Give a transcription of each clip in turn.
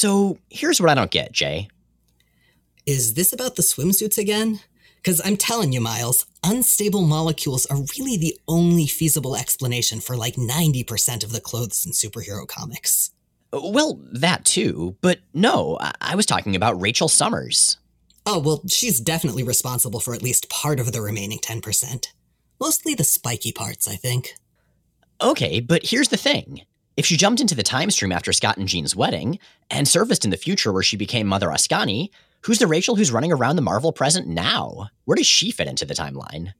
So here's what I don't get, Jay. Is this about the swimsuits again? Because I'm telling you, Miles, unstable molecules are really the only feasible explanation for like 90% of the clothes in superhero comics. Well, that too, but no, I, I was talking about Rachel Summers. Oh, well, she's definitely responsible for at least part of the remaining 10%. Mostly the spiky parts, I think. Okay, but here's the thing. If she jumped into the time stream after Scott and Jean's wedding, and surfaced in the future where she became Mother Askani, who's the Rachel who's running around the Marvel present now? Where does she fit into the timeline?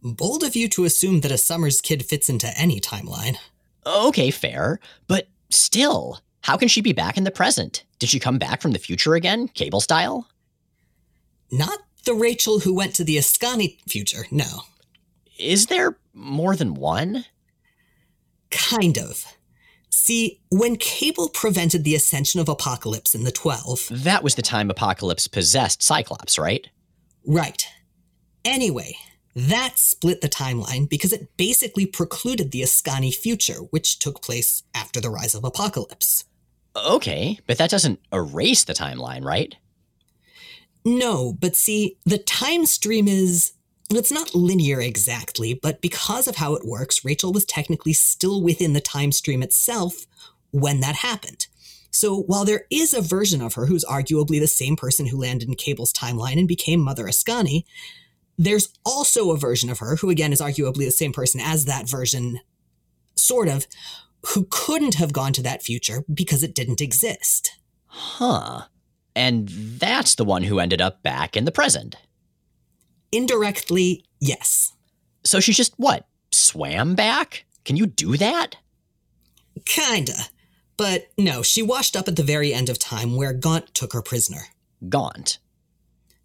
Bold of you to assume that a Summers kid fits into any timeline. Okay, fair, but still, how can she be back in the present? Did she come back from the future again, cable style? Not the Rachel who went to the Askani future, no. Is there more than one? Kind of. See, when Cable prevented the ascension of Apocalypse in the 12. That was the time Apocalypse possessed Cyclops, right? Right. Anyway, that split the timeline because it basically precluded the Askani future, which took place after the rise of Apocalypse. Okay, but that doesn't erase the timeline, right? No, but see, the time stream is. It's not linear exactly, but because of how it works, Rachel was technically still within the time stream itself when that happened. So while there is a version of her who's arguably the same person who landed in Cable's timeline and became Mother Askani, there's also a version of her who, again, is arguably the same person as that version, sort of, who couldn't have gone to that future because it didn't exist. Huh. And that's the one who ended up back in the present. Indirectly, yes. So she just, what, swam back? Can you do that? Kinda. But no, she washed up at the very end of time where Gaunt took her prisoner. Gaunt.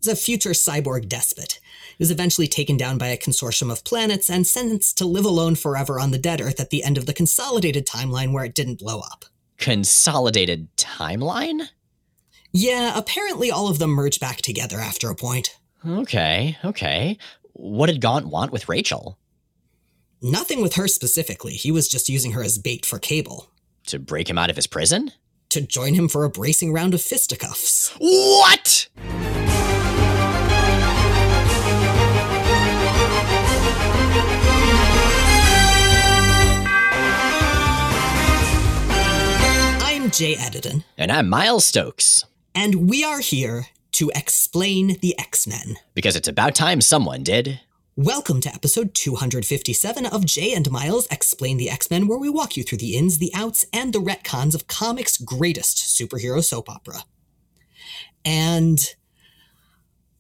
Is a future cyborg despot. He was eventually taken down by a consortium of planets and sentenced to live alone forever on the dead Earth at the end of the consolidated timeline where it didn't blow up. Consolidated timeline? Yeah, apparently all of them merge back together after a point. Okay, okay. What did Gaunt want with Rachel? Nothing with her specifically. He was just using her as bait for Cable. To break him out of his prison? To join him for a bracing round of fisticuffs. What? I'm Jay Edidin. And I'm Miles Stokes. And we are here to explain the X Men. Because it's about time someone did. Welcome to episode 257 of Jay and Miles Explain the X Men, where we walk you through the ins, the outs, and the retcons of comics' greatest superhero soap opera. And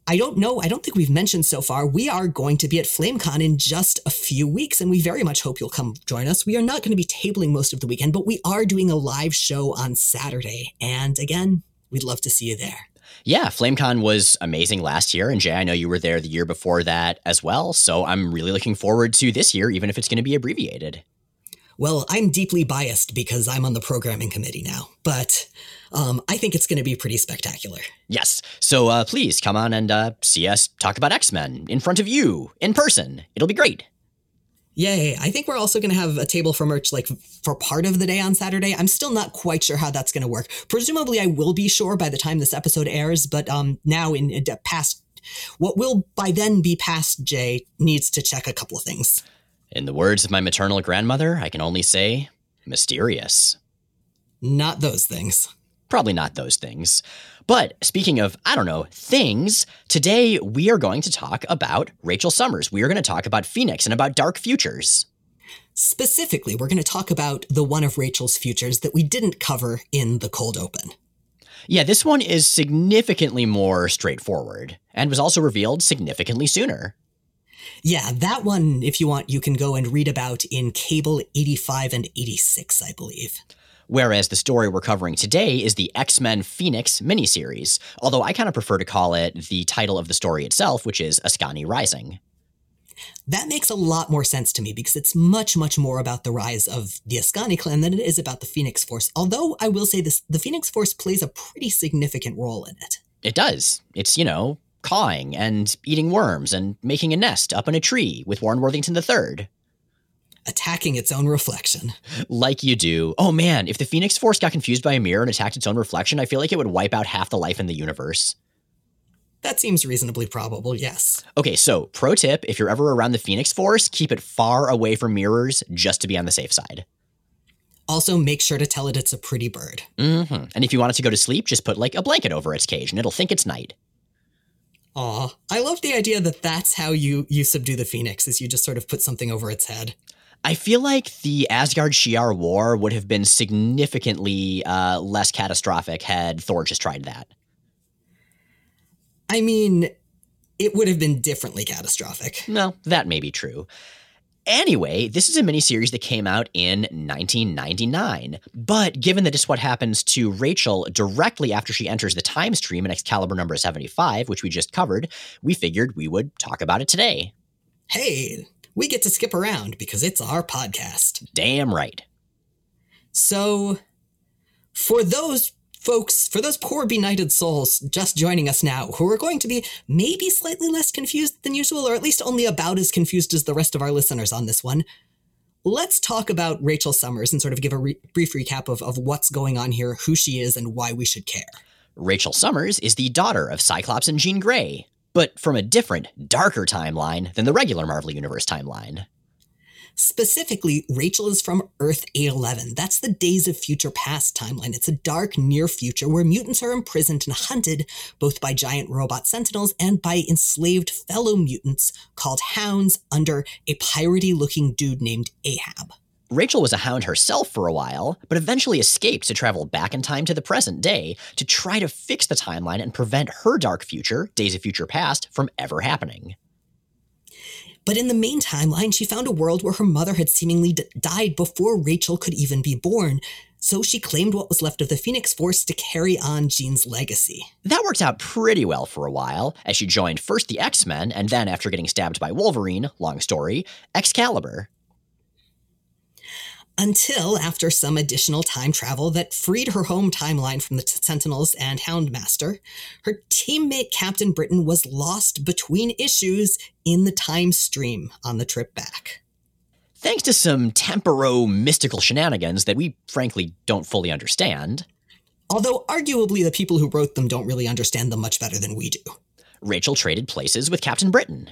I don't know, I don't think we've mentioned so far, we are going to be at FlameCon in just a few weeks, and we very much hope you'll come join us. We are not going to be tabling most of the weekend, but we are doing a live show on Saturday. And again, we'd love to see you there. Yeah, FlameCon was amazing last year, and Jay, I know you were there the year before that as well. So I'm really looking forward to this year, even if it's going to be abbreviated. Well, I'm deeply biased because I'm on the programming committee now, but um, I think it's going to be pretty spectacular. Yes. So uh, please come on and uh, see us talk about X Men in front of you in person. It'll be great. Yay. I think we're also going to have a table for merch like for part of the day on Saturday. I'm still not quite sure how that's going to work. Presumably I will be sure by the time this episode airs, but um now in, in past what will by then be past Jay needs to check a couple of things. In the words of my maternal grandmother, I can only say mysterious. Not those things. Probably not those things. But speaking of, I don't know, things, today we are going to talk about Rachel Summers. We are going to talk about Phoenix and about Dark Futures. Specifically, we're going to talk about the one of Rachel's futures that we didn't cover in the cold open. Yeah, this one is significantly more straightforward and was also revealed significantly sooner. Yeah, that one, if you want, you can go and read about in Cable 85 and 86, I believe. Whereas the story we're covering today is the X Men Phoenix miniseries, although I kind of prefer to call it the title of the story itself, which is Askani Rising. That makes a lot more sense to me because it's much, much more about the rise of the Askani clan than it is about the Phoenix Force. Although I will say this the Phoenix Force plays a pretty significant role in it. It does. It's, you know, cawing and eating worms and making a nest up in a tree with Warren Worthington III. Attacking its own reflection. Like you do. Oh man, if the Phoenix Force got confused by a mirror and attacked its own reflection, I feel like it would wipe out half the life in the universe. That seems reasonably probable, yes. Okay, so pro tip if you're ever around the Phoenix Force, keep it far away from mirrors just to be on the safe side. Also, make sure to tell it it's a pretty bird. Mm-hmm. And if you want it to go to sleep, just put like a blanket over its cage and it'll think it's night. Aw, I love the idea that that's how you you subdue the phoenix, is you just sort of put something over its head. I feel like the Asgard Shi'ar war would have been significantly uh, less catastrophic had Thor just tried that. I mean, it would have been differently catastrophic. No, that may be true. Anyway, this is a miniseries that came out in 1999. But given that is what happens to Rachel directly after she enters the time stream in Excalibur number 75, which we just covered, we figured we would talk about it today. Hey, we get to skip around because it's our podcast. Damn right. So, for those folks, for those poor benighted souls just joining us now, who are going to be maybe slightly less confused than usual, or at least only about as confused as the rest of our listeners on this one, let's talk about Rachel Summers and sort of give a re- brief recap of, of what's going on here, who she is, and why we should care. Rachel Summers is the daughter of Cyclops and Jean Grey, but from a different, darker timeline than the regular Marvel Universe timeline. Specifically, Rachel is from Earth 811. That's the Days of Future Past timeline. It's a dark, near future where mutants are imprisoned and hunted both by giant robot sentinels and by enslaved fellow mutants called hounds under a piratey looking dude named Ahab. Rachel was a hound herself for a while, but eventually escaped to travel back in time to the present day to try to fix the timeline and prevent her dark future, Days of Future Past, from ever happening. But in the main timeline, she found a world where her mother had seemingly d- died before Rachel could even be born. So she claimed what was left of the Phoenix Force to carry on Jean's legacy. That worked out pretty well for a while, as she joined first the X Men, and then, after getting stabbed by Wolverine, long story, Excalibur until after some additional time travel that freed her home timeline from the t- Sentinels and Houndmaster, her teammate Captain Britain was lost between issues in the time stream on the trip back. Thanks to some temporo mystical shenanigans that we frankly don't fully understand. Although, arguably, the people who wrote them don't really understand them much better than we do. Rachel traded places with Captain Britain.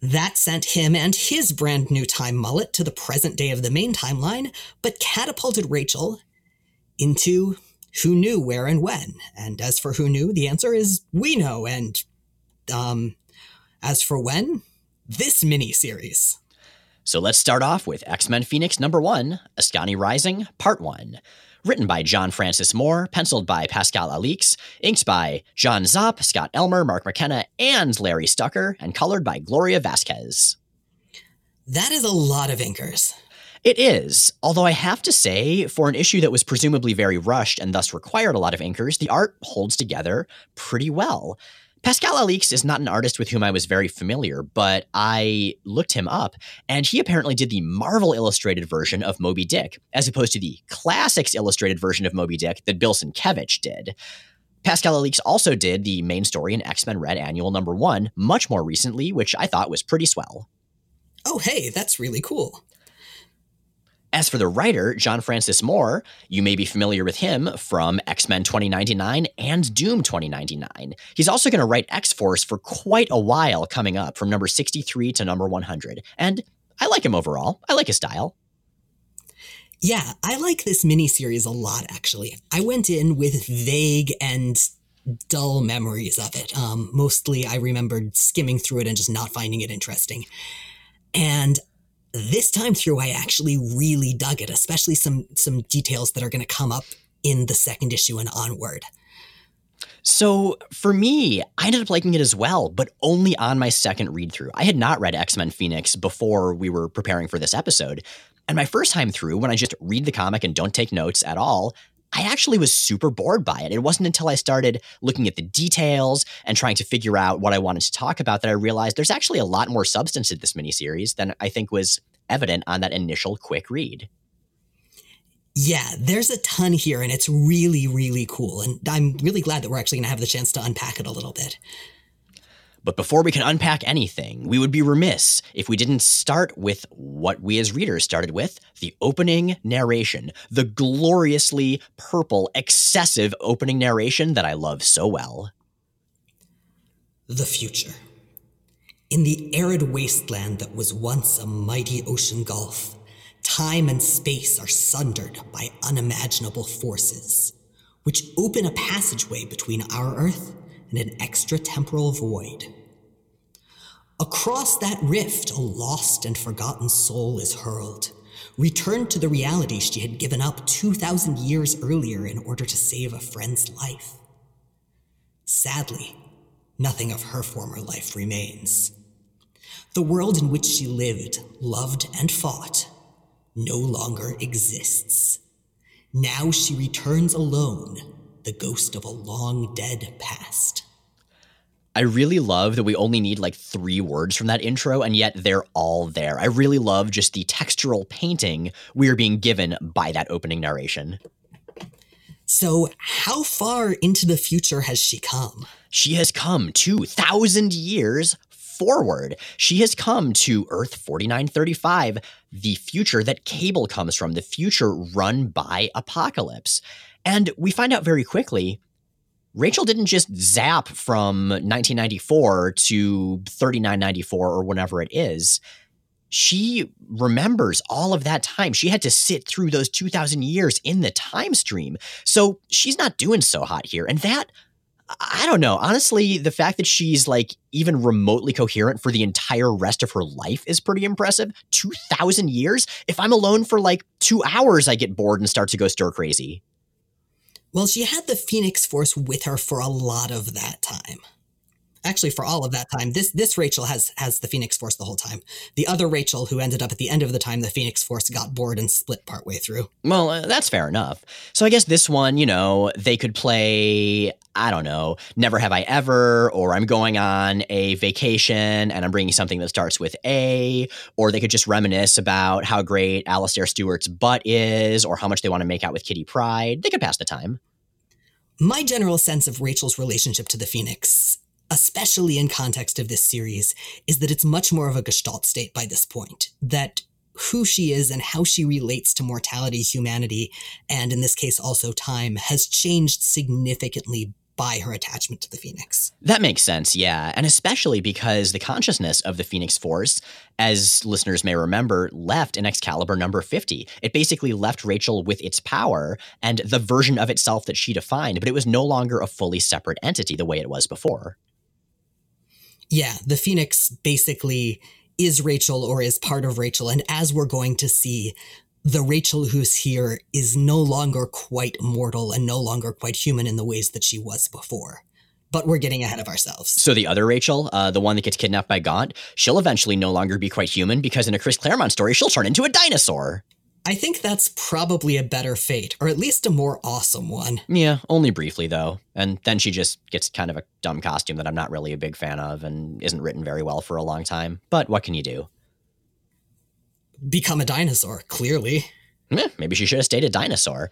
That sent him and his brand new time mullet to the present day of the main timeline, but catapulted Rachel into who knew where and when. And as for who knew, the answer is we know. And um, as for when, this mini series. So let's start off with X Men Phoenix number one, Askani Rising, part one. Written by John Francis Moore, penciled by Pascal Alixe, inked by John Zopp, Scott Elmer, Mark McKenna, and Larry Stucker, and colored by Gloria Vasquez. That is a lot of inkers. It is, although I have to say, for an issue that was presumably very rushed and thus required a lot of inkers, the art holds together pretty well. Pascal Alixe is not an artist with whom I was very familiar, but I looked him up, and he apparently did the Marvel illustrated version of Moby Dick, as opposed to the Classics illustrated version of Moby Dick that Bill Sienkiewicz did. Pascal Alixe also did the main story in X Men Red Annual Number One much more recently, which I thought was pretty swell. Oh, hey, that's really cool. As for the writer, John Francis Moore, you may be familiar with him from X Men 2099 and Doom 2099. He's also going to write X Force for quite a while coming up, from number 63 to number 100. And I like him overall. I like his style. Yeah, I like this miniseries a lot, actually. I went in with vague and dull memories of it. Um, mostly, I remembered skimming through it and just not finding it interesting. And this time through, I actually really dug it, especially some some details that are going to come up in the second issue and onward. So for me, I ended up liking it as well, but only on my second read through. I had not read X Men Phoenix before we were preparing for this episode. And my first time through, when I just read the comic and don't take notes at all, I actually was super bored by it. It wasn't until I started looking at the details and trying to figure out what I wanted to talk about that I realized there's actually a lot more substance to this miniseries than I think was evident on that initial quick read. Yeah, there's a ton here, and it's really, really cool. And I'm really glad that we're actually going to have the chance to unpack it a little bit. But before we can unpack anything, we would be remiss if we didn't start with what we as readers started with the opening narration, the gloriously purple, excessive opening narration that I love so well. The future. In the arid wasteland that was once a mighty ocean gulf, time and space are sundered by unimaginable forces, which open a passageway between our Earth and an extra temporal void. Across that rift, a lost and forgotten soul is hurled, returned to the reality she had given up 2,000 years earlier in order to save a friend's life. Sadly, nothing of her former life remains. The world in which she lived, loved, and fought no longer exists. Now she returns alone, the ghost of a long dead past. I really love that we only need like three words from that intro, and yet they're all there. I really love just the textural painting we are being given by that opening narration. So, how far into the future has she come? She has come 2,000 years forward. She has come to Earth 4935, the future that Cable comes from, the future run by Apocalypse. And we find out very quickly Rachel didn't just zap from 1994 to 3994 or whatever it is. She remembers all of that time. She had to sit through those 2000 years in the time stream. So she's not doing so hot here. And that I don't know. Honestly, the fact that she's like even remotely coherent for the entire rest of her life is pretty impressive. 2000 years? If I'm alone for like 2 hours I get bored and start to go stir crazy. Well, she had the Phoenix Force with her for a lot of that time. Actually, for all of that time, this this Rachel has has the Phoenix Force the whole time. The other Rachel, who ended up at the end of the time, the Phoenix Force got bored and split partway through. Well, uh, that's fair enough. So I guess this one, you know, they could play. I don't know, Never Have I Ever, or I'm going on a vacation and I'm bringing something that starts with A, or they could just reminisce about how great Alistaire Stuart's butt is, or how much they want to make out with Kitty Pryde. They could pass the time. My general sense of Rachel's relationship to the Phoenix especially in context of this series, is that it's much more of a gestalt state by this point. That who she is and how she relates to mortality, humanity, and in this case also time, has changed significantly by her attachment to the Phoenix. That makes sense, yeah. And especially because the consciousness of the Phoenix Force, as listeners may remember, left in Excalibur number 50. It basically left Rachel with its power and the version of itself that she defined, but it was no longer a fully separate entity the way it was before. Yeah, the Phoenix basically is Rachel or is part of Rachel. And as we're going to see, the Rachel who's here is no longer quite mortal and no longer quite human in the ways that she was before. But we're getting ahead of ourselves. So the other Rachel, uh, the one that gets kidnapped by Gaunt, she'll eventually no longer be quite human because in a Chris Claremont story, she'll turn into a dinosaur. I think that's probably a better fate, or at least a more awesome one. Yeah, only briefly though. And then she just gets kind of a dumb costume that I'm not really a big fan of and isn't written very well for a long time. But what can you do? Become a dinosaur, clearly. Eh, maybe she should have stayed a dinosaur.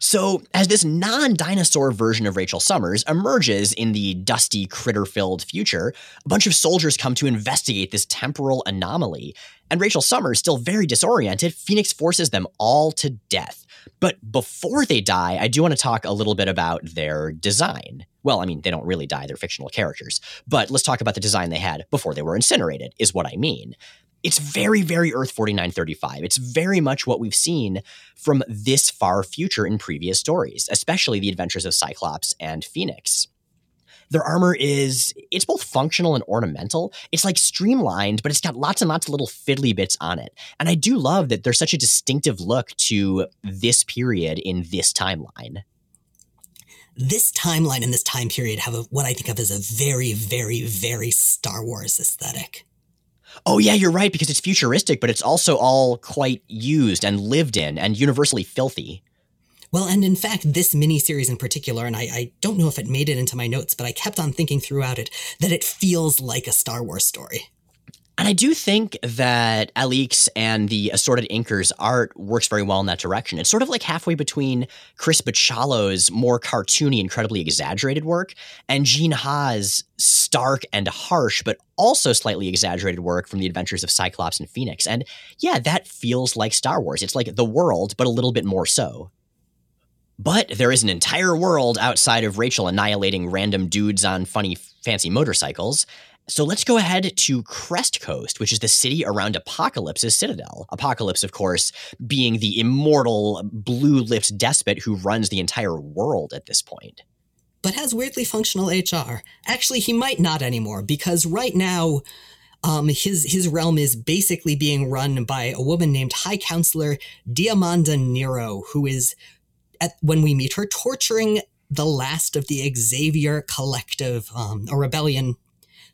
So, as this non dinosaur version of Rachel Summers emerges in the dusty, critter filled future, a bunch of soldiers come to investigate this temporal anomaly. And Rachel Summers, still very disoriented, Phoenix forces them all to death. But before they die, I do want to talk a little bit about their design. Well, I mean, they don't really die, they're fictional characters. But let's talk about the design they had before they were incinerated, is what I mean it's very, very Earth 4935. It's very much what we've seen from this far future in previous stories, especially the adventures of Cyclops and Phoenix. Their armor is, it's both functional and ornamental. It's like streamlined, but it's got lots and lots of little fiddly bits on it. And I do love that there's such a distinctive look to this period in this timeline this timeline and this time period have a, what I think of as a very, very, very Star Wars aesthetic. Oh, yeah, you're right, because it's futuristic, but it's also all quite used and lived in and universally filthy. Well, and in fact, this miniseries in particular, and I, I, don't know if it made it into my notes, but I kept on thinking throughout it that it feels like a Star Wars story. And I do think that Alixe and the Assorted Inkers art works very well in that direction. It's sort of like halfway between Chris Bachalo's more cartoony, incredibly exaggerated work and Gene Ha's stark and harsh, but also slightly exaggerated work from the adventures of Cyclops and Phoenix. And yeah, that feels like Star Wars. It's like the world, but a little bit more so. But there is an entire world outside of Rachel annihilating random dudes on funny, fancy motorcycles. So let's go ahead to Crest Coast, which is the city around Apocalypse's citadel. Apocalypse, of course, being the immortal blue lipped despot who runs the entire world at this point. But has weirdly functional HR. Actually, he might not anymore because right now, um, his his realm is basically being run by a woman named High Councilor Diamanda Nero, who is, at, when we meet her, torturing the last of the Xavier Collective, um, a rebellion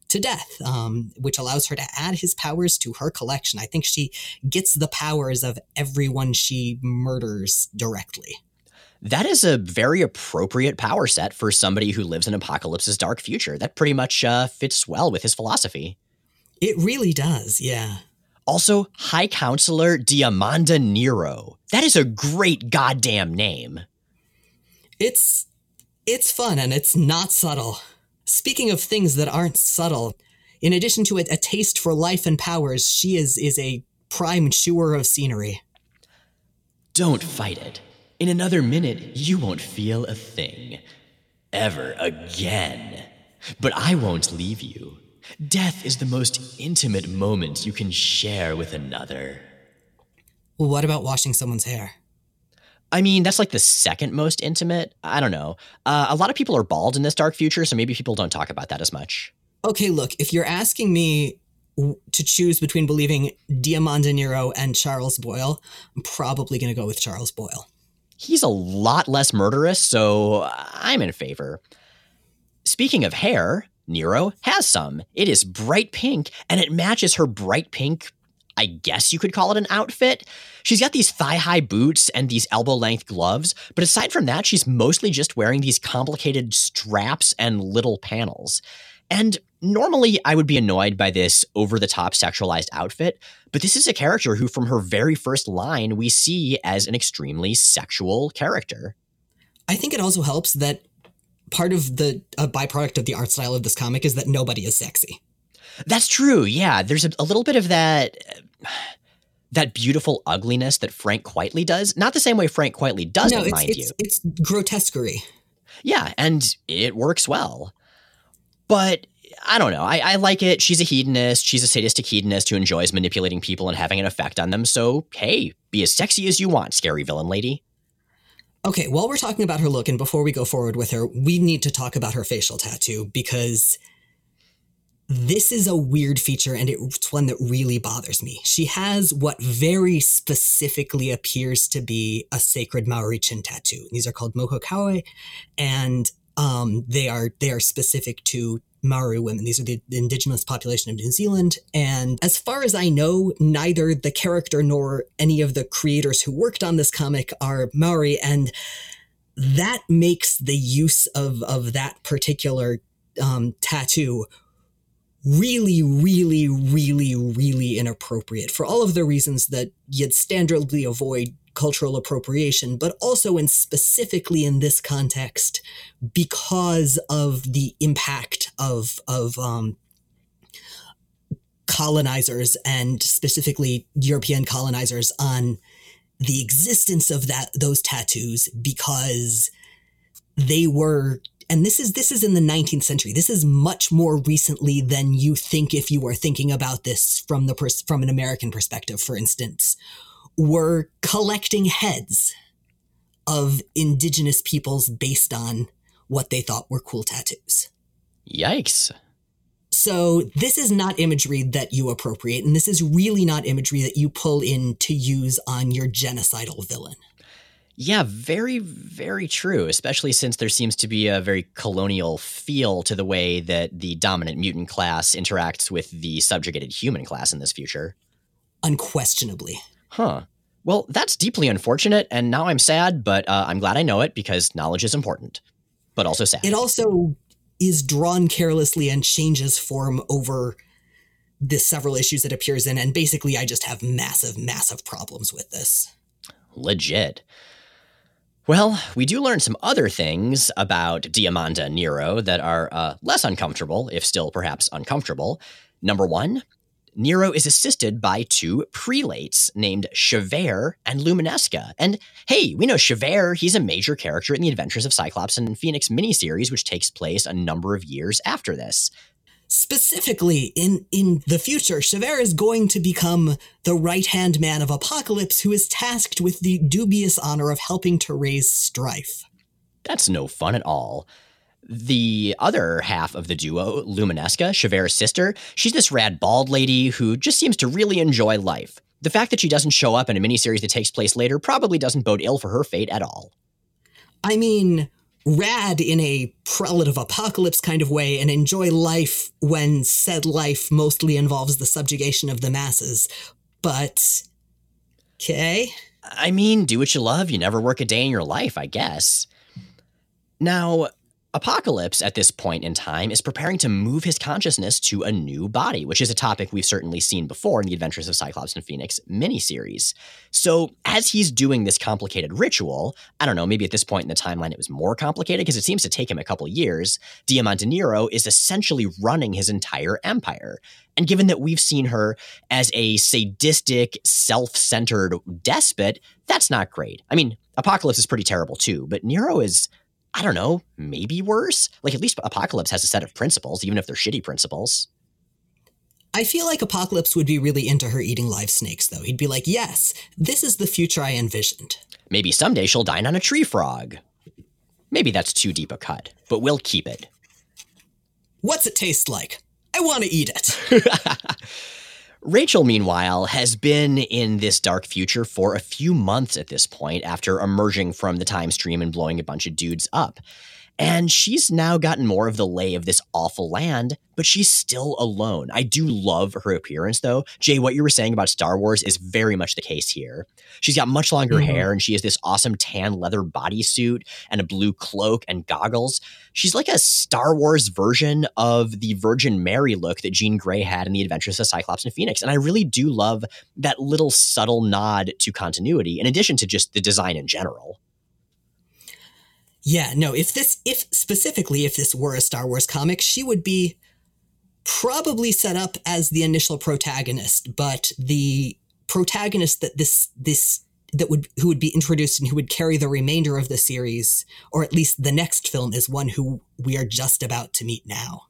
to death, um, which allows her to add his powers to her collection. I think she gets the powers of everyone she murders directly. That is a very appropriate power set for somebody who lives in Apocalypse's dark future. That pretty much uh, fits well with his philosophy. It really does, yeah. Also, High Councilor Diamanda Nero. That is a great goddamn name. It's it's fun and it's not subtle. Speaking of things that aren't subtle, in addition to a, a taste for life and powers, she is is a prime chewer of scenery. Don't fight it. In another minute, you won't feel a thing. Ever again. But I won't leave you. Death is the most intimate moment you can share with another. Well, what about washing someone's hair? I mean, that's like the second most intimate. I don't know. Uh, a lot of people are bald in this dark future, so maybe people don't talk about that as much. Okay, look, if you're asking me to choose between believing Diamanda Nero and Charles Boyle, I'm probably going to go with Charles Boyle. He's a lot less murderous, so I'm in favor. Speaking of hair, Nero has some. It is bright pink, and it matches her bright pink I guess you could call it an outfit. She's got these thigh high boots and these elbow length gloves, but aside from that, she's mostly just wearing these complicated straps and little panels. And normally I would be annoyed by this over the top sexualized outfit, but this is a character who, from her very first line, we see as an extremely sexual character. I think it also helps that part of the uh, byproduct of the art style of this comic is that nobody is sexy. That's true. Yeah, there's a, a little bit of that that beautiful ugliness that Frank Quitely does. Not the same way Frank Quitely does no, it, mind it's, you. It's grotesquerie. Yeah, and it works well. But I don't know. I, I, like it. She's a hedonist. She's a sadistic hedonist who enjoys manipulating people and having an effect on them. So, hey, be as sexy as you want, scary villain lady. Okay, while we're talking about her look and before we go forward with her, we need to talk about her facial tattoo because this is a weird feature and it's one that really bothers me. She has what very specifically appears to be a sacred Maori chin tattoo. These are called moko kauae and um, they are they are specific to Maori women. These are the, indigenous population of New Zealand. And as far as I know, neither the character nor any of the creators who worked on this comic are Maori. And that makes the use of, of that particular um, tattoo really, really, really, really inappropriate for all of the reasons that you'd standardly avoid cultural appropriation, but also and specifically in this context because of the impact of of um, colonizers and specifically European colonizers on the existence of that those tattoos because they were and this is this is in the 19th century. This is much more recently than you think if you are thinking about this from the pers- from an American perspective. For instance, were collecting heads of indigenous peoples based on what they thought were cool tattoos. Yikes. So this is not imagery that you appropriate, and this is really not imagery that you pull in to use on your genocidal villain. Yeah, very, very true, especially since there seems to be a very colonial feel to the way that the dominant mutant class interacts with the subjugated human class in this future. Unquestionably. Huh. Well, that's deeply unfortunate, and now I'm sad, but uh, I'm glad I know it because knowledge is important, but also sad. It also is drawn carelessly and changes form over the several issues it appears in, and basically I just have massive, massive problems with this. Legit. Well, we do learn some other things about Diamanda Nero that are uh, less uncomfortable, if still perhaps uncomfortable. Number one, Nero is assisted by two prelates named Ch'vayre and Luminesca. And hey, we know Ch'vayre, he's a major character in the Adventures of Cyclops and Phoenix miniseries, which takes place a number of years after this. Specifically in in the future Ch'vayre is going to become the right-hand man of apocalypse who is tasked with the dubious honor of helping to raise strife. That's no fun at all the other half of the duo, Luminesca, Ch'vayre's sister, she's this rad bald lady who just seems to really enjoy life. The fact that she doesn't show up in a miniseries that takes place later probably doesn't bode ill for her fate at all. I mean, rad in a prelate of apocalypse kind of way and enjoy life when said life mostly involves the subjugation of the masses. But, okay. I mean, do what you love. You never work a day in your life, I guess. Now, Apocalypse, at this point in time, is preparing to move his consciousness to a new body, which is a topic we've certainly seen before in the Adventures of Cyclops and Phoenix miniseries. So, as he's doing this complicated ritual, I don't know, maybe at this point in the timeline it was more complicated because it seems to take him a couple years, Diamanda Nero is essentially running his entire empire. And given that we've seen her as a sadistic, self centered despot, that's not great. I mean, Apocalypse is pretty terrible too, but Nero is I don't know, maybe worse. Like at least Apocalypse has a set of principles, even if they're shitty principles. I feel like Apocalypse would be really into her eating live snakes, though. He'd be like, yes, this is the future I envisioned. Maybe someday she'll dine on a tree frog. Maybe that's too deep a cut, but we'll keep it. What's it taste like? I want to eat it. Rachel, meanwhile, has been in this dark future for a few months at this point after emerging from the time stream and blowing a bunch of dudes up. And she's now gotten more of the lay of this awful land, but she's still alone. I do love her appearance, though. Jay, what you were saying about Star Wars is very much the case here. She's got much longer mm-hmm. hair, and she has this awesome tan leather bodysuit and a blue cloak and goggles. She's like a Star Wars version of the Virgin Mary look that Jean Grey had in The Adventures of Cyclops and Phoenix. And I really do love that little subtle nod to continuity, in addition to just the design in general. Yeah, no, if this, if specifically, if this were a Star Wars comic, she would be probably set up as the initial protagonist, but the protagonist that this, this, that would, who would be introduced and who would carry the remainder of the series, or at least the next film, is one who we are just about to meet now.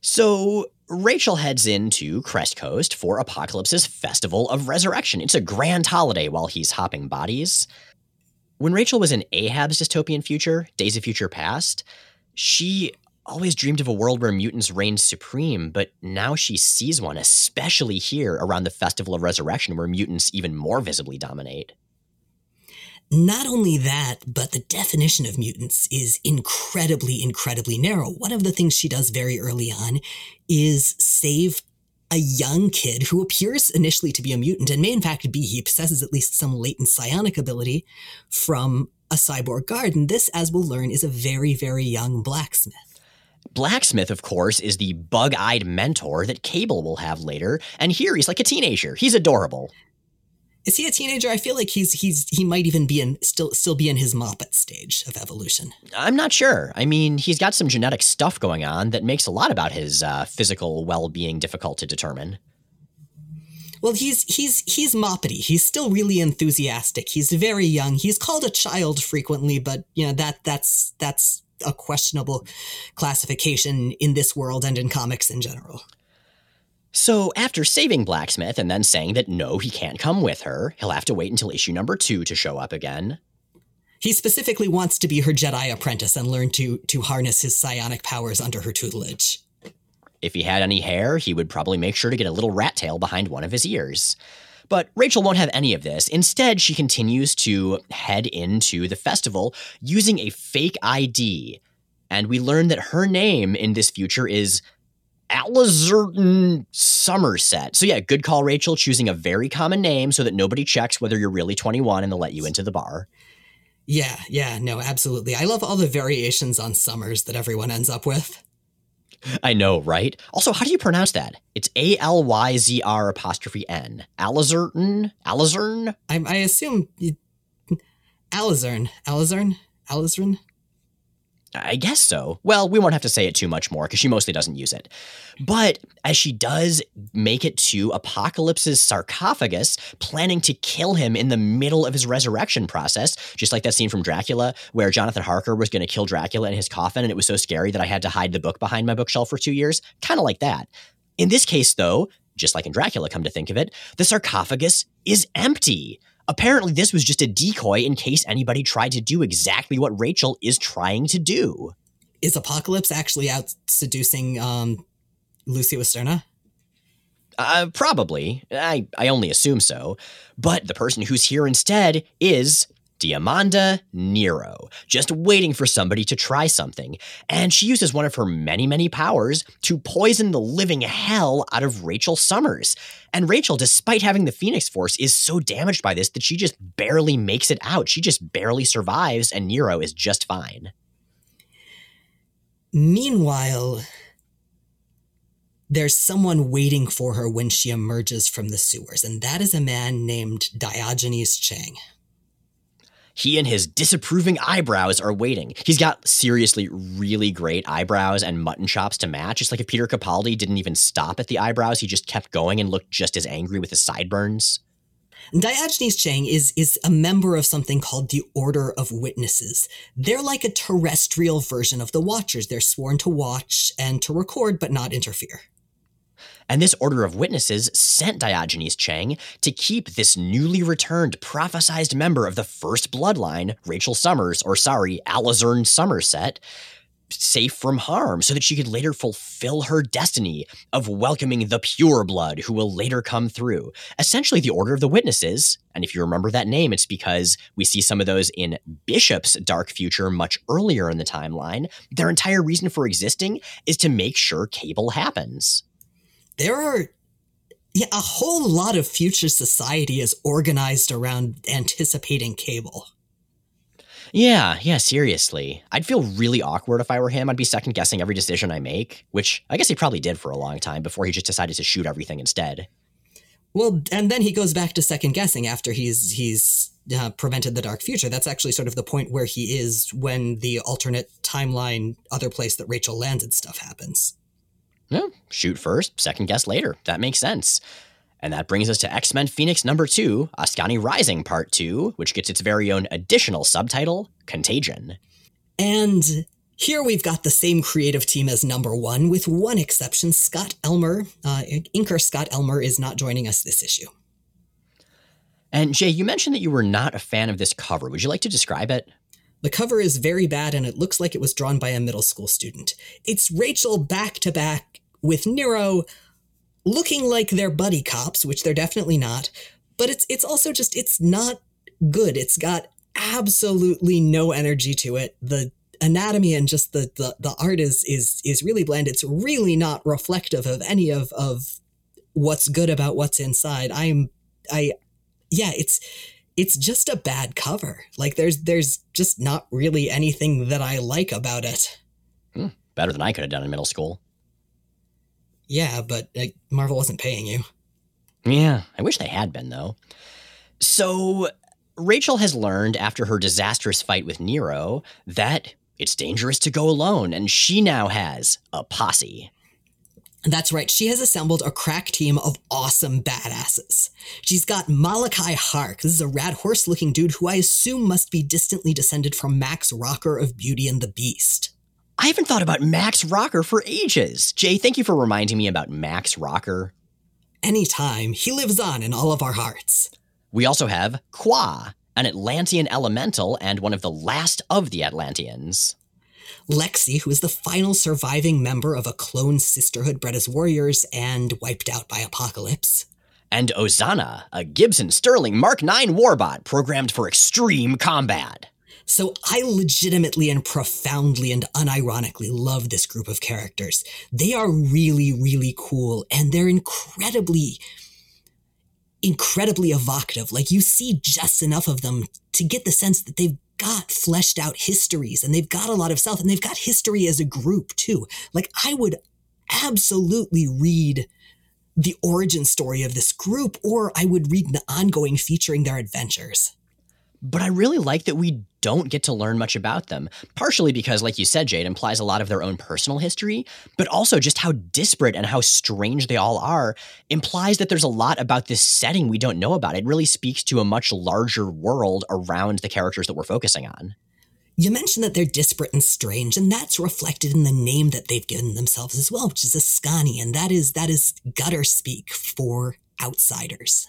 So Rachel heads into Crest Coast for Apocalypse's Festival of Resurrection. It's a grand holiday while he's hopping bodies. When Rachel was in Ahab's dystopian future, Days of Future Past, she always dreamed of a world where mutants reigned supreme, but now she sees one, especially here around the Festival of Resurrection, where mutants even more visibly dominate. Not only that, but the definition of mutants is incredibly, incredibly narrow. One of the things she does very early on is save a young kid who appears initially to be a mutant and may in fact be. He possesses at least some latent psionic ability from a cyborg guard. And this, as we'll learn, is a very, very young Blaquesmith. Blaquesmith, of course, is the bug eyed mentor that Cable will have later. And here he's like a teenager. He's adorable. Is he a teenager? I feel like he's he's he might even be in still still be in his Moppet stage of evolution. I'm not sure. I mean, he's got some genetic stuff going on that makes a lot about his uh, physical well-being difficult to determine. Well, he's he's he's moppety. He's still really enthusiastic. He's very young. He's called a child frequently, but you know that that's that's a questionable classification in this world and in comics in general. So, after saving Blaquesmith and then saying that no, he can't come with her, he'll have to wait until issue number two to show up again. He specifically wants to be her Jedi apprentice and learn to, to harness his psionic powers under her tutelage. If he had any hair, he would probably make sure to get a little rat tail behind one of his ears. But Rachel won't have any of this. Instead, she continues to head into the festival using a fake ID. And we learn that her name in this future is Alizerton Somerset. So yeah, good call, Rachel, choosing a very common name so that nobody checks whether you're really 21 and they'll let you into the bar. Yeah, yeah, no, absolutely. I love all the variations on Summers that everyone ends up with. I know, right? Also, how do you pronounce that? It's A L Y Z R apostrophe N. Alizern? Alizern? I, I assume you, Alizern. Alizern? Alizern? I guess so. Well, we won't have to say it too much more because she mostly doesn't use it. But as she does make it to Apocalypse's sarcophagus, planning to kill him in the middle of his resurrection process, just like that scene from Dracula where Jonathan Harker was going to kill Dracula in his coffin and it was so scary that I had to hide the book behind my bookshelf for two years. Kind of like that. In this case, though, just like in Dracula, come to think of it, the sarcophagus is empty. Apparently, this was just a decoy in case anybody tried to do exactly what Rachel is trying to do. Is Apocalypse actually out seducing um, Lucy Westenra? Uh, probably. I, I only assume so. But the person who's here instead is Diamanda Nero, just waiting for somebody to try something. And she uses one of her many, many powers to poison the living hell out of Rachel Summers. And Rachel, despite having the Phoenix Force, is so damaged by this that she just barely makes it out. She just barely survives, and Nero is just fine. Meanwhile, there's someone waiting for her when she emerges from the sewers, and that is a man named Diogenes Chang he and his disapproving eyebrows are waiting. He's got seriously really great eyebrows and mutton chops to match. It's like if Peter Capaldi didn't even stop at the eyebrows, he just kept going and looked just as angry with his sideburns. Diogenes Chang is is a member of something called the Order of Witnesses. They're like a terrestrial version of the Watchers. They're sworn to watch and to record but not interfere. And this order of witnesses sent Diogenes Chang to keep this newly returned prophesized member of the first bloodline, Rachel Summers, or sorry, Alizern Somerset, safe from harm so that she could later fulfill her destiny of welcoming the pure blood who will later come through. Essentially, the Order of the Witnesses, and if you remember that name, it's because we see some of those in Bishop's dark future much earlier in the timeline. Their entire reason for existing is to make sure Cable happens there are yeah, a whole lot of future society is organized around anticipating cable. Yeah, yeah, seriously. I'd feel really awkward if I were him. I'd be second guessing every decision I make, which I guess he probably did for a long time before he just decided to shoot everything instead. Well, and then he goes back to second guessing after he's he's uh, prevented the dark future. That's actually sort of the point where he is when the alternate timeline, other place that Rachel landed stuff happens. Yeah, shoot first, second guess later. That makes sense. And that brings us to X Men Phoenix number two, Askani Rising Part 2, which gets its very own additional subtitle, Contagion. And here we've got the same creative team as number one, with one exception Scott Elmer. Uh, inker Scott Elmer is not joining us this issue. And Jay, you mentioned that you were not a fan of this cover. Would you like to describe it? The cover is very bad and it looks like it was drawn by a middle school student. It's Rachel back to back with Nero looking like they're buddy cops, which they're definitely not. But it's it's also just it's not good. It's got absolutely no energy to it. The anatomy and just the the, the art is is is really bland. It's really not reflective of any of of what's good about what's inside. I'm I yeah, it's it's just a bad cover. Like there's there's just not really anything that I like about it. Hmm, better than I could have done in middle school. Yeah, but uh, Marvel wasn't paying you. Yeah, I wish they had been, though. So, Rachel has learned after her disastrous fight with Nero that it's dangerous to go alone, and she now has a posse. That's right. She has assembled a crack team of awesome badasses. She's got Malachai Hark. This is a rad horse looking dude who I assume must be distantly descended from Max Rocker of Beauty and the Beast. I haven't thought about Max Rocker for ages. Jay, thank you for reminding me about Max Rocker. Anytime. He lives on in all of our hearts. We also have Qua, an Atlantean elemental and one of the last of the Atlanteans. Lexii, who is the final surviving member of a clone sisterhood bred as warriors and wiped out by Apocalypse. And Ozana, a Gibson Sterling Mark IX warbot programmed for extreme combat. So I legitimately and profoundly and unironically love this group of characters. They are really, really cool and they're incredibly, incredibly evocative. Like you see just enough of them to get the sense that they've got fleshed out histories and they've got a lot of self and they've got history as a group too. Like I would absolutely read the origin story of this group, or I would read an ongoing featuring their adventures. But I really like that we don't get to learn much about them, partially because, like you said, Jade, implies a lot of their own personal history, but also just how disparate and how strange they all are implies that there's a lot about this setting we don't know about. It really speaks to a much larger world around the characters that we're focusing on. You mentioned that they're disparate and strange, and that's reflected in the name that they've given themselves as well, which is Askani, and that is that is gutter speak for outsiders.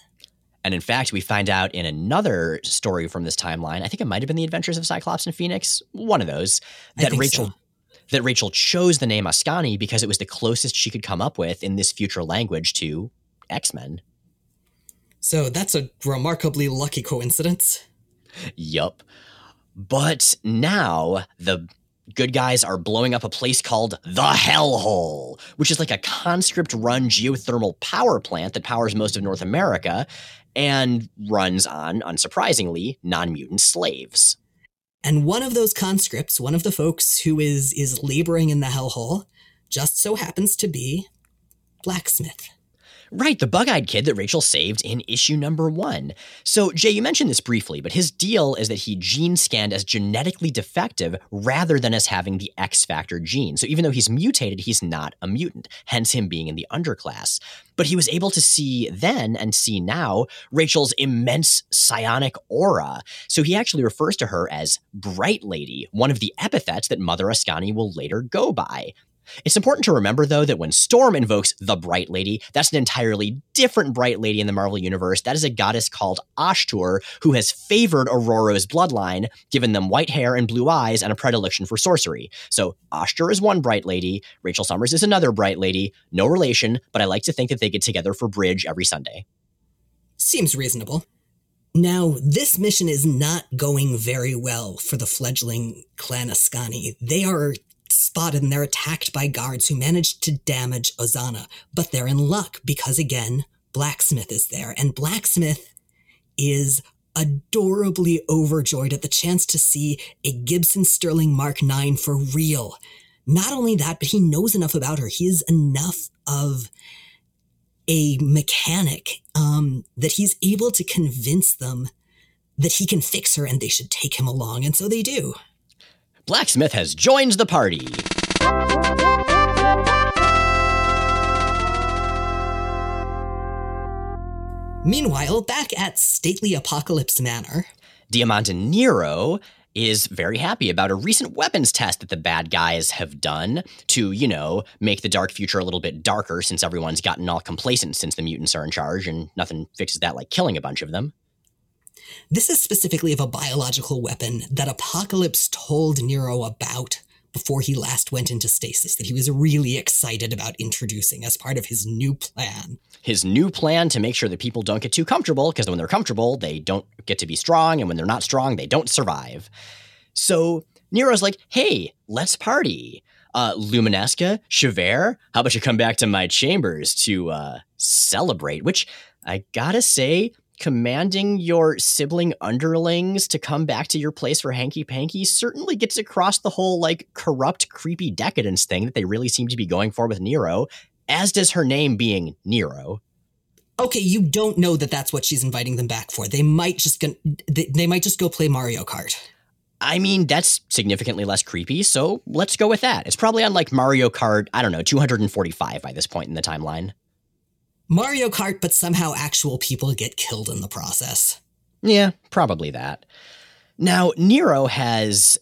And in fact, we find out in another story from this timeline, I think it might have been the Adventures of Cyclops and Phoenix, one of those, that Rachel so. that Rachel chose the name Askani because it was the closest she could come up with in this future language to X-Men. So that's a remarkably lucky coincidence. Yup. But now the good guys are blowing up a place called the Hellhole, which is like a conscript run geothermal power plant that powers most of North America and runs on, unsurprisingly, non mutant slaves. And one of those conscripts, one of the folks who is is laboring in the hellhole, just so happens to be Blaquesmith. Right, the bug eyed kid that Rachel saved in issue number one. So, Jay, you mentioned this briefly, but his deal is that he gene scanned as genetically defective rather than as having the X factor gene. So, even though he's mutated, he's not a mutant, hence him being in the underclass. But he was able to see then and see now Rachel's immense psionic aura. So, he actually refers to her as Bright Lady, one of the epithets that Mother Askani will later go by. It's important to remember, though, that when Storm invokes the Bright Lady, that's an entirely different Bright Lady in the Marvel Universe. That is a goddess called Ashtur, who has favored Ororo's bloodline, given them white hair and blue eyes and a predilection for sorcery. So Ashtur is one Bright Lady, Rachel Summers is another Bright Lady. No relation, but I like to think that they get together for bridge every Sunday. Seems reasonable. Now, this mission is not going very well for the fledgling clan Askani. They are spotted and they're attacked by guards who manage to damage Ozana. But they're in luck because, again, Blaquesmith is there. And Blaquesmith is adorably overjoyed at the chance to see a Gibson Sterling Mark IX for real. Not only that, but he knows enough about her. He is enough of a mechanic um, that he's able to convince them that he can fix her and they should take him along. And so they do. Blaquesmith has joined the party. Meanwhile, back at stately Apocalypse Manor, Diamanda Nero is very happy about a recent weapons test that the bad guys have done to, you know, make the dark future a little bit darker since everyone's gotten all complacent since the mutants are in charge and nothing fixes that like killing a bunch of them. This is specifically of a biological weapon that Apocalypse told Nero about before he last went into stasis that he was really excited about introducing as part of his new plan. His new plan to make sure that people don't get too comfortable, because when they're comfortable, they don't get to be strong, and when they're not strong, they don't survive. So Nero's like, hey, let's party. Uh, Luminesca, Ch'vayre, how about you come back to my chambers to uh, celebrate? Which I gotta say, commanding your sibling underlings to come back to your place for hanky panky certainly gets across the whole like corrupt, creepy decadence thing that they really seem to be going for with Nero, as does her name being Nero. Okay, you don't know that that's what she's inviting them back for. They might just go, they, they might just go play Mario Kart. I mean, that's significantly less creepy, so let's go with that. It's probably on like Mario Kart, I don't know, 245 by this point in the timeline. Mario Kart, but somehow actual people get killed in the process. Yeah, probably that. Now, Nero has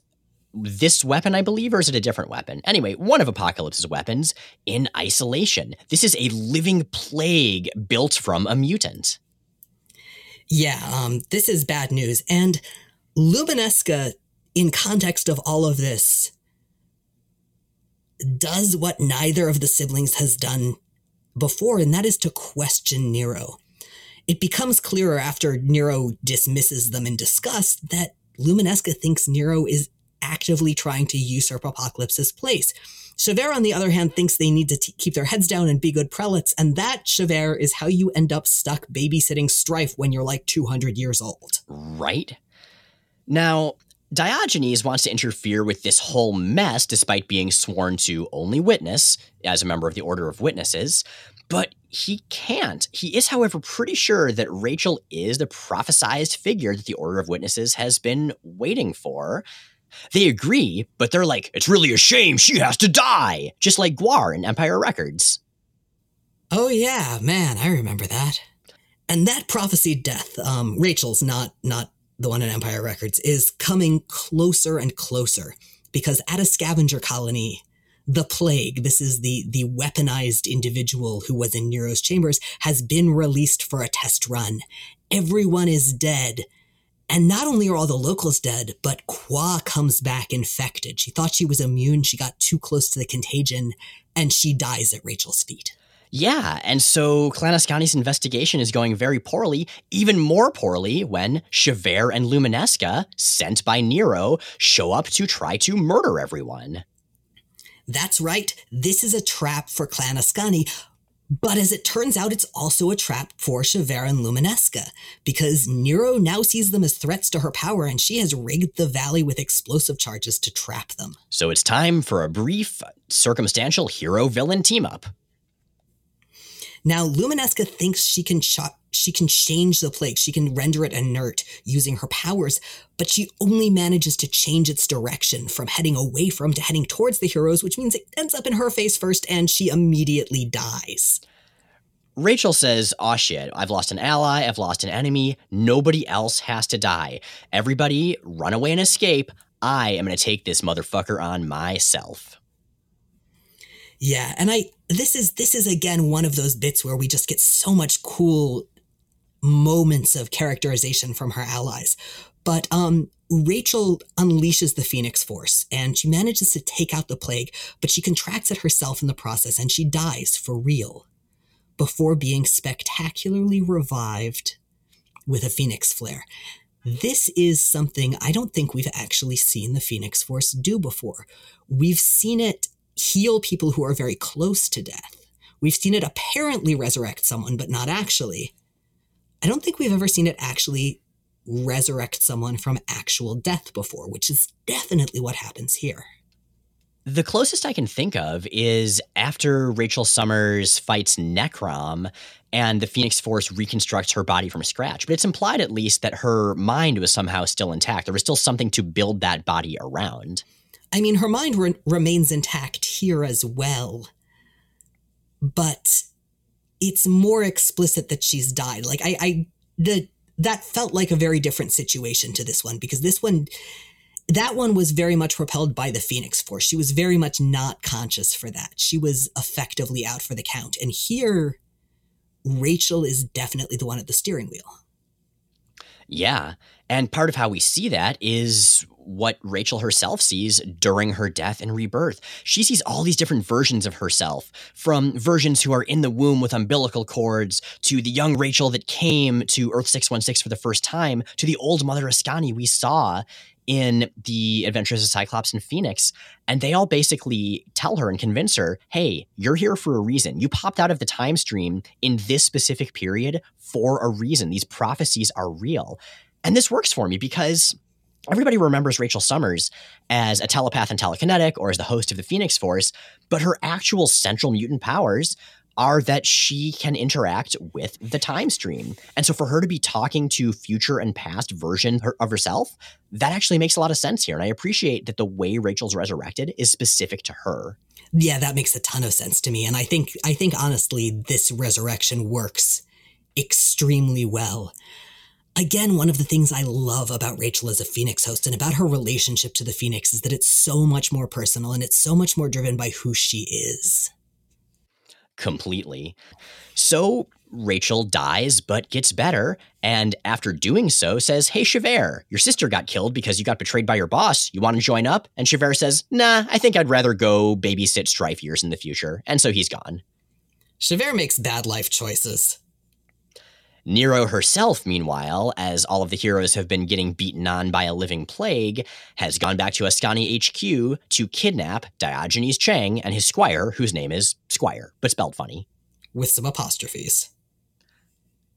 this weapon, I believe, or is it a different weapon? Anyway, one of Apocalypse's weapons in isolation. This is a living plague built from a mutant. Yeah, um, this is bad news. And Luminesca, in context of all of this, does what neither of the siblings has done before, and that is to question Nero. It becomes clearer after Nero dismisses them in disgust that Luminesca thinks Nero is actively trying to usurp Apocalypse's place. Ch'vayre, on the other hand, thinks they need to t- keep their heads down and be good prelates, and that, Ch'vayre, is how you end up stuck babysitting strife when you're like 200 years old. Right? Now, Diogenes wants to interfere with this whole mess despite being sworn to only witness as a member of the Order of Witnesses, but he can't. He is, however, pretty sure that Rachel is the prophesized figure that the Order of Witnesses has been waiting for. They agree, but they're like, it's really a shame she has to die, just like Gwar in Empire Records. Oh, yeah, man, I remember that. And that prophesied death, um, Rachel's not not the one in Empire Records, is coming closer and closer because at a scavenger colony, the plague, this is the the weaponized individual who was in Nero's chambers, has been released for a test run. Everyone is dead. And not only are all the locals dead, but Qua comes back infected. She thought she was immune. She got too close to the contagion and she dies at Rachel's feet. Yeah, and so Clan Askani's investigation is going very poorly, even more poorly when Ch'vayre and Luminesca, sent by Nero, show up to try to murder everyone. That's right, this is a trap for Clan Askani, but as it turns out, it's also a trap for Ch'vayre and Luminesca, because Nero now sees them as threats to her power, and she has rigged the valley with explosive charges to trap them. So it's time for a brief, uh, circumstantial hero villain team up. Now, Luminesca thinks she can ch- she can change the plague, she can render it inert using her powers, but she only manages to change its direction from heading away from to heading towards the heroes, which means it ends up in her face first and she immediately dies. Rachel says, Aw shit, I've lost an ally, I've lost an enemy, nobody else has to die. Everybody run away and escape. I am going to take this motherfucker on myself. Yeah, and I this is this is again one of those bits where we just get so much cool moments of characterization from her allies. But um Rachel unleashes the Phoenix Force and she manages to take out the plague, but she contracts it herself in the process and she dies for real before being spectacularly revived with a Phoenix Flare. This is something I don't think we've actually seen the Phoenix Force do before. We've seen it heal people who are very close to death. We've seen it apparently resurrect someone, but not actually. I don't think we've ever seen it actually resurrect someone from actual death before, which is definitely what happens here. The closest I can think of is after Rachel Summers fights Necrom and the Phoenix Force reconstructs her body from scratch. But it's implied, at least, that her mind was somehow still intact. There was still something to build that body around. I mean, her mind re- remains intact here as well, but it's more explicit that she's died. Like I, I the that felt like a very different situation to this one because this one that one was very much propelled by the Phoenix Force. She was very much not conscious for that. She was effectively out for the count. And here, Rachel is definitely the one at the steering wheel. Yeah. And part of how we see that is what Rachel herself sees during her death and rebirth. She sees all these different versions of herself, from versions who are in the womb with umbilical cords, to the young Rachel that came to Earth 616 for the first time, to the old Mother Askani we saw in the Adventures of Cyclops and Phoenix. And they all basically tell her and convince her hey, you're here for a reason. You popped out of the time stream in this specific period for a reason. These prophecies are real. And this works for me because everybody remembers Rachel Summers as a telepath and telekinetic or as the host of the Phoenix Force, but her actual central mutant powers are that she can interact with the time stream. And so for her to be talking to future and past version of herself, that actually makes a lot of sense here. And I appreciate that the way Rachel's resurrected is specific to her. Yeah, that makes a ton of sense to me. And I think I think honestly this resurrection works extremely well again, one of the things I love about Rachel as a Phoenix host and about her relationship to the Phoenix is that it's so much more personal and it's so much more driven by who she is. Completely. So Rachel dies but gets better, and after doing so, says, Hey, Ch'vayre, your sister got killed because you got betrayed by your boss. You want to join up? And Ch'vayre says, Nah, I think I'd rather go babysit Strife years in the future. And so he's gone. Ch'vayre makes bad life choices. Nero herself, meanwhile, as all of the heroes have been getting beaten on by a living plague, has gone back to Askani HQ to kidnap Diogenes Chang and his squire, whose name is Squire, but spelled funny. With some apostrophes.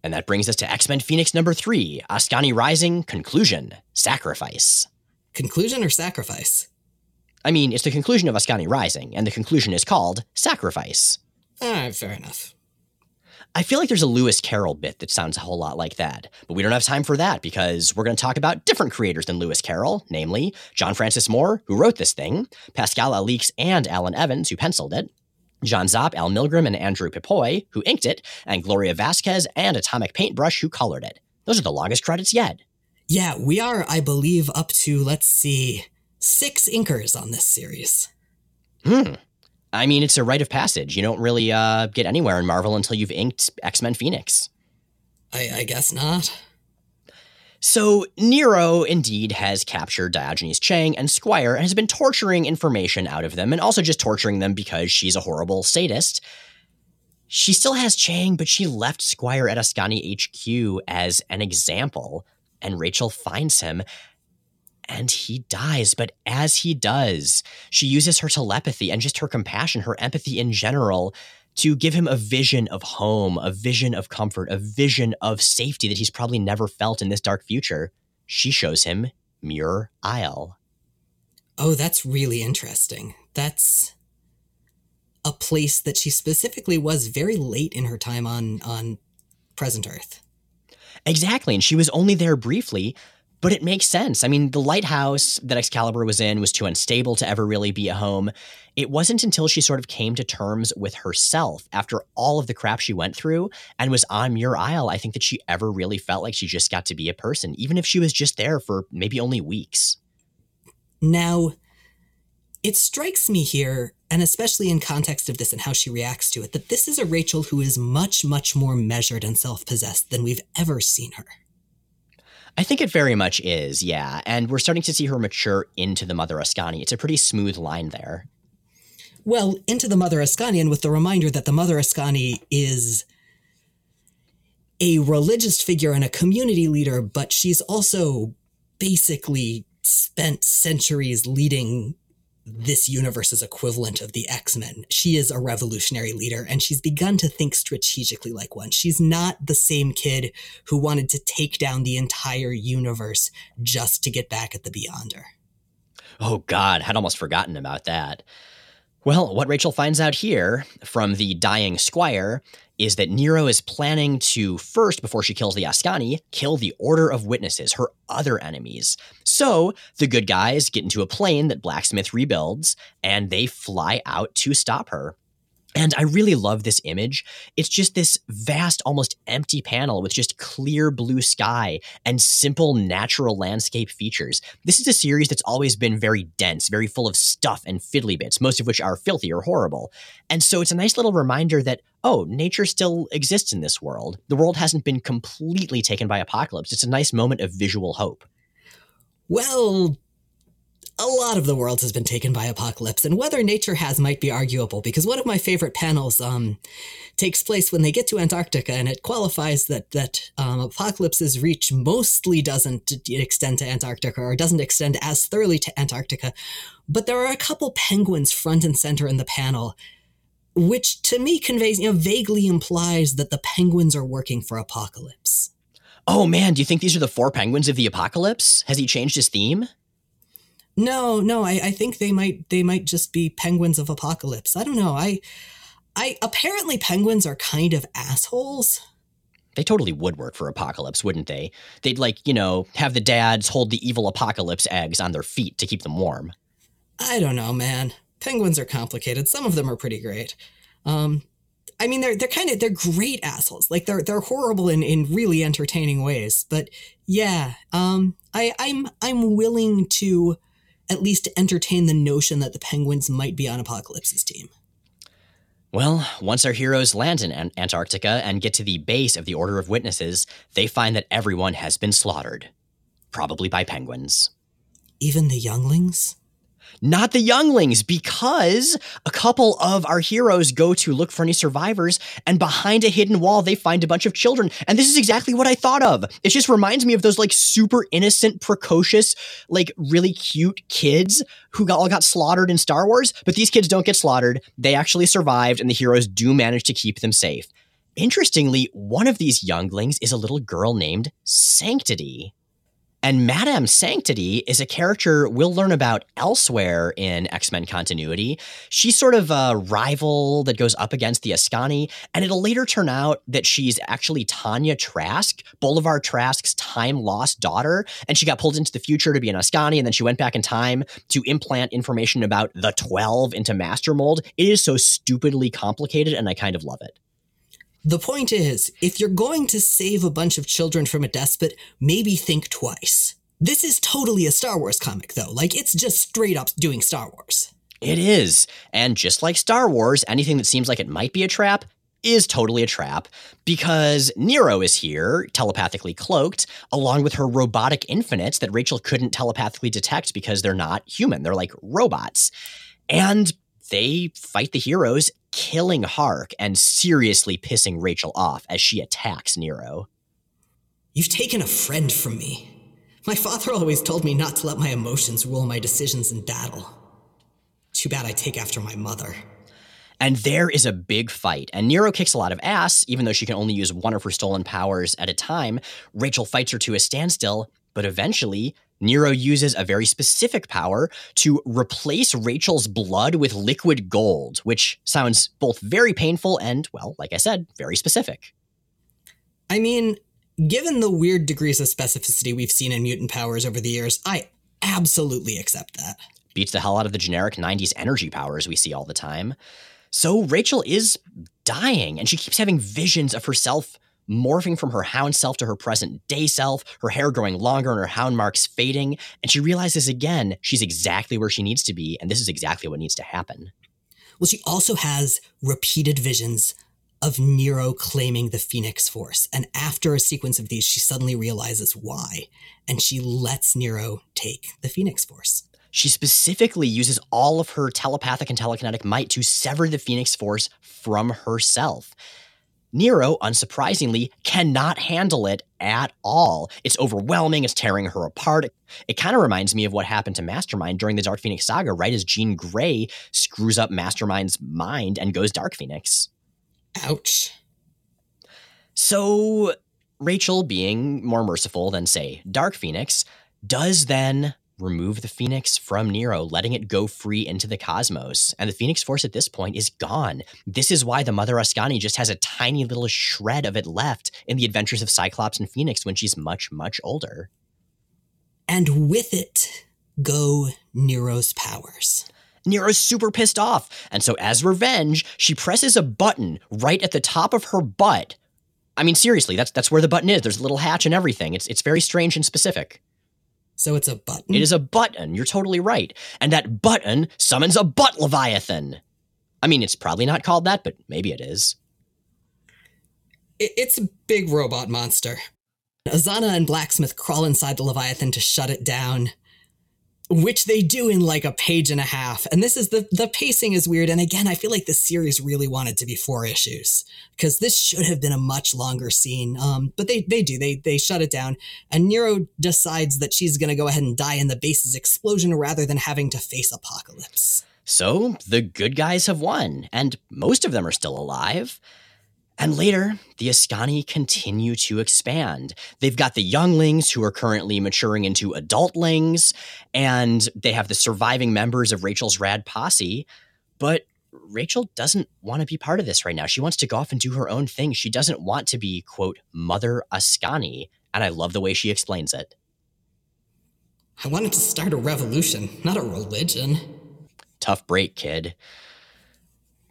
And that brings us to X Men Phoenix number three Askani Rising Conclusion Sacrifice. Conclusion or sacrifice? I mean, it's the conclusion of Askani Rising, and the conclusion is called Sacrifice. Alright, fair enough. I feel like there's a Lewis Carroll bit that sounds a whole lot like that, but we don't have time for that because we're going to talk about different creators than Lewis Carroll, namely John Francis Moore, who wrote this thing, Pascal Alixe and Alan Evans, who penciled it, John Zopp, Al Milgrom, and Andrew Pepoy, who inked it, and Gloria Vasquez and Atomic Paintbrush, who colored it. Those are the longest credits yet. Yeah, we are, I believe, up to, let's see, six inkers on this series. Hmm. I mean, it's a rite of passage. You don't really uh, get anywhere in Marvel until you've inked X Men Phoenix. I, I guess not. So, Nero indeed has captured Diogenes Chang and Squire and has been torturing information out of them and also just torturing them because she's a horrible sadist. She still has Chang, but she left Squire at Askani HQ as an example, and Rachel finds him and he dies. But as he does, she uses her telepathy and just her compassion, her empathy in general, to give him a vision of home, a vision of comfort, a vision of safety that he's probably never felt in this dark future. She shows him Muir Isle. Oh, that's really interesting. That's a place that she specifically was very late in her time on on present Earth. Exactly, and she was only there briefly, but it makes sense. I mean, the lighthouse that Excalibur was in was too unstable to ever really be a home. It wasn't until she sort of came to terms with herself after all of the crap she went through and was on Muir Isle, I think that she ever really felt like she just got to be a person, even if she was just there for maybe only weeks. Now, it strikes me here, and especially in context of this and how she reacts to it, that this is a Rachel who is much, much more measured and self possessed than we've ever seen her. I think it very much is, yeah. And we're starting to see her mature into the Mother Askani. It's a pretty smooth line there. Well, into the Mother Askani, and with the reminder that the Mother Askani is a religious figure and a community leader, but she's also basically spent centuries leading this universe's equivalent of the X Men. She is a revolutionary leader and she's begun to think strategically like one. She's not the same kid who wanted to take down the entire universe just to get back at the Beyonder. Oh, God, had almost forgotten about that. Well, what Rachel finds out here from the dying squire is that Nero is planning to first, before she kills the Askani, kill the Order of Witnesses, her other enemies. So the good guys get into a plane that Blaquesmith rebuilds, and they fly out to stop her. And I really love this image. It's just this vast, almost empty panel with just clear blue sky and simple natural landscape features. This is a series that's always been very dense, very full of stuff and fiddly bits, most of which are filthy or horrible. And so it's a nice little reminder that, oh, nature still exists in this world. The world hasn't been completely taken by apocalypse. It's a nice moment of visual hope. Well, a lot of the world has been taken by apocalypse, and whether nature has might be arguable because one of my favorite panels um, takes place when they get to Antarctica, and it qualifies that that um, apocalypse's reach mostly doesn't extend to Antarctica or doesn't extend as thoroughly to Antarctica, but there are a couple penguins front and center in the panel. Which to me conveys, you know, vaguely implies that the penguins are working for Apocalypse. Oh man, do you think these are the four penguins of the apocalypse? Has he changed his theme? No, no, I, I think they might they might just be penguins of apocalypse. I don't know. I I apparently penguins are kind of assholes. They totally would work for apocalypse, wouldn't they? They'd like, you know, have the dads hold the evil apocalypse eggs on their feet to keep them warm. I don't know, man. Penguins are complicated. Some of them are pretty great. Um I mean they're they're kind of they're great assholes. Like they're they're horrible in, in really entertaining ways. But yeah, um I I'm I'm willing to at least entertain the notion that the Penguins might be on Apocalypse's team. Well, once our heroes land in Antarctica and get to the base of the Order of Witnesses, they find that everyone has been slaughtered. Probably by penguins. Even the younglings? Not the younglings, because a couple of our heroes go to look for any survivors, and behind a hidden wall, they find a bunch of children. And this is exactly what I thought of. It just reminds me of those like super innocent, precocious, like really cute kids who got, all got slaughtered in Star Wars. But these kids don't get slaughtered. They actually survived, and the heroes do manage to keep them safe. Interestingly, one of these younglings is a little girl named Sanctity. And Madame Sanctity is a character we'll learn about elsewhere in X Men continuity. She's sort of a rival that goes up against the Askani, and it'll later turn out that she's actually Tonya Trask, Bolivar Trask's time lost daughter, and she got pulled into the future to be an Askani, and then she went back in time to implant information about the 12 into Master Mold. It is so stupidly complicated, and I kind of love it. The point is, if you're going to save a bunch of children from a despot, maybe think twice. This is totally a Star Wars comic, though. Like, it's just straight up doing Star Wars. It is. And just like Star Wars, anything that seems like it might be a trap is totally a trap because Nero is here, telepathically cloaked, along with her robotic infinites that Rachel couldn't telepathically detect because they're not human. They're like robots. And they fight the heroes, killing Hark and seriously pissing Rachel off as she attacks Nero. You've taken a friend from me. My father always told me not to let my emotions rule my decisions in battle. Too bad I take after my mother. And there is a big fight, and Nero kicks a lot of ass, even though she can only use one of her stolen powers at a time. Rachel fights her to a standstill, but eventually, Nero uses a very specific power to replace Rachel's blood with liquid gold, which sounds both very painful and, well, like I said, very specific. I mean, given the weird degrees of specificity we've seen in mutant powers over the years, I absolutely accept that. Beats the hell out of the generic 90s energy powers we see all the time. So Rachel is dying, and she keeps having visions of herself morphing from her hound self to her present day self, her hair growing longer and her hound marks fading. And she realizes again she's exactly where she needs to be, and this is exactly what needs to happen. Well, she also has repeated visions of Nero claiming the Phoenix Force. And after a sequence of these, she suddenly realizes why, and she lets Nero take the Phoenix Force. She specifically uses all of her telepathic and telekinetic might to sever the Phoenix Force from herself. Nero, unsurprisingly, cannot handle it at all. It's overwhelming, it's tearing her apart. It kind of reminds me of what happened to Mastermind during the Dark Phoenix saga, right as Jean Grey screws up Mastermind's mind and goes Dark Phoenix. Ouch. So, Rachel, being more merciful than, say, Dark Phoenix, does then remove the Phoenix from Nero, letting it go free into the cosmos. And the Phoenix Force at this point is gone. This is why the Mother Askani just has a tiny little shred of it left in the adventures of Cyclops and Phoenix when she's much, much older. And with it go Nero's powers. Nero's super pissed off. And so, as revenge, she presses a button right at the top of her butt. I mean, seriously, that's that's where the button is. There's a little hatch and everything. It's it's very strange and specific. So it's a button? It is a button. You're totally right. And that button summons a butt Leviathan. I mean, it's probably not called that, but maybe it is. It's a big robot monster. Ozana and Blaquesmith crawl inside the Leviathan to shut it down which they do in like a page and a half. And this is the the pacing is weird. And again, I feel like the series really wanted to be four issues because this should have been a much longer scene. Um, but they they do they they shut it down, and Nero decides that she's going to go ahead and die in the base's explosion rather than having to face Apocalypse. So the good guys have won, and most of them are still alive. And later, the Askani continue to expand. They've got the younglings who are currently maturing into adultlings, and they have the surviving members of Rachel's rad posse. But Rachel doesn't want to be part of this right now. She wants to go off and do her own thing. She doesn't want to be, quote, Mother Askani. And I love the way she explains it. I wanted to start a revolution, not a religion. Tough break, kid.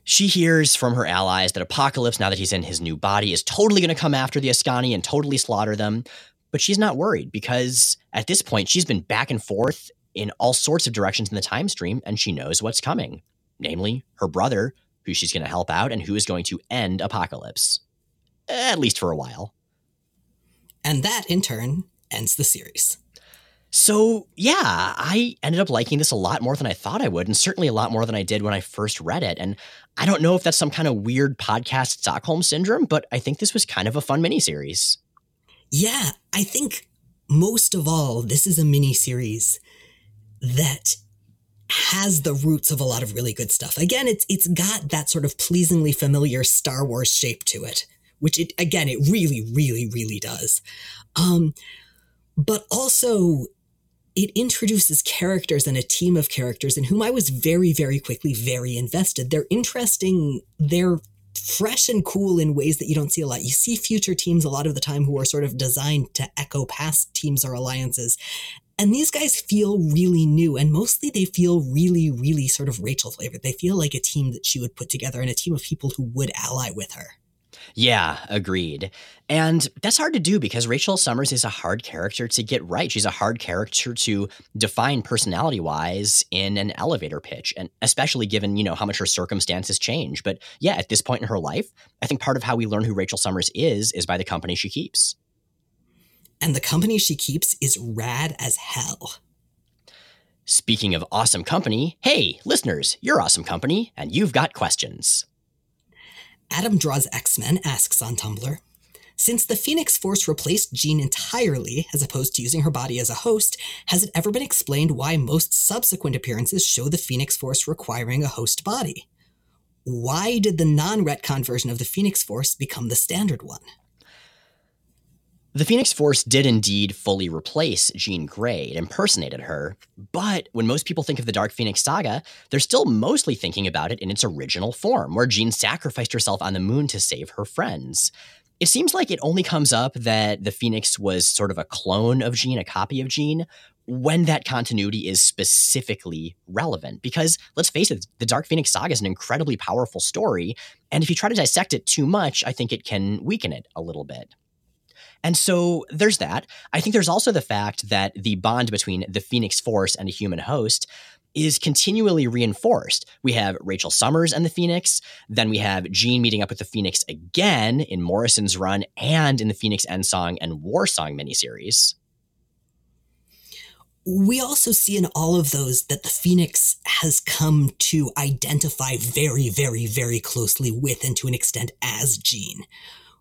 She hears from her allies that Apocalypse, now that he's in his new body, is totally going to come after the Askani and totally slaughter them. But she's not worried because at this point, she's been back and forth in all sorts of directions in the time stream, and she knows what's coming namely, her brother, who she's going to help out and who is going to end Apocalypse. At least for a while. And that, in turn, ends the series. So, yeah, I ended up liking this a lot more than I thought I would, and certainly a lot more than I did when I first read it. And I don't know if that's some kind of weird podcast Stockholm syndrome, but I think this was kind of a fun miniseries. Yeah, I think most of all, this is a miniseries that has the roots of a lot of really good stuff. Again, it's it's got that sort of pleasingly familiar Star Wars shape to it, which it again it really, really, really does. Um, but also it introduces characters and a team of characters in whom I was very, very quickly very invested. They're interesting. They're fresh and cool in ways that you don't see a lot. You see future teams a lot of the time who are sort of designed to echo past teams or alliances. And these guys feel really new, and mostly they feel really, really sort of Rachel flavored. They feel like a team that she would put together and a team of people who would ally with her. Yeah, agreed. And that's hard to do because Rachel Summers is a hard character to get right. She's a hard character to define personality wise in an elevator pitch, and especially given, you know, how much her circumstances change. But yeah, at this point in her life, I think part of how we learn who Rachel Summers is is by the company she keeps. And the company she keeps is rad as hell. Speaking of awesome company, hey, listeners, you're awesome company, and you've got questions. Adam Draws X Men asks on Tumblr Since the Phoenix Force replaced Jean entirely, as opposed to using her body as a host, has it ever been explained why most subsequent appearances show the Phoenix Force requiring a host body? Why did the non retcon version of the Phoenix Force become the standard one? The Phoenix Force did indeed fully replace Jean Grey. It impersonated her. But when most people think of the Dark Phoenix saga, they're still mostly thinking about it in its original form, where Jean sacrificed herself on the moon to save her friends. It seems like it only comes up that the Phoenix was sort of a clone of Jean, a copy of Jean, when that continuity is specifically relevant. Because let's face it, the Dark Phoenix saga is an incredibly powerful story. And if you try to dissect it too much, I think it can weaken it a little bit. And so there's that. I think there's also the fact that the bond between the Phoenix Force and a human host is continually reinforced. We have Rachel Summers and the Phoenix. Then we have Jean meeting up with the Phoenix again in Morrison's run and in the Phoenix End Song and War Song miniseries. We also see in all of those that the Phoenix has come to identify very, very, very closely with and to an extent as Jean.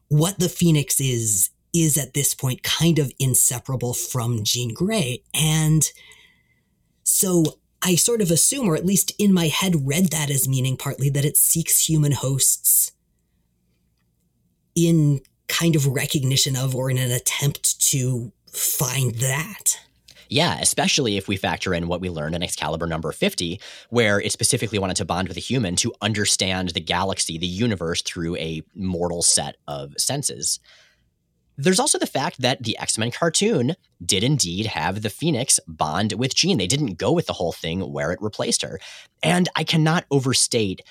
What the Phoenix is is at this point kind of inseparable from Jean Grey. And so I sort of assume, or at least in my head, read that as meaning partly that it seeks human hosts in kind of recognition of or in an attempt to find that. Yeah, especially if we factor in what we learned in Excalibur number 50, where it specifically wanted to bond with a human to understand the galaxy, the universe, through a mortal set of senses. There's also the fact that the X Men cartoon did indeed have the Phoenix bond with Jean. They didn't go with the whole thing where it replaced her. And I cannot overstate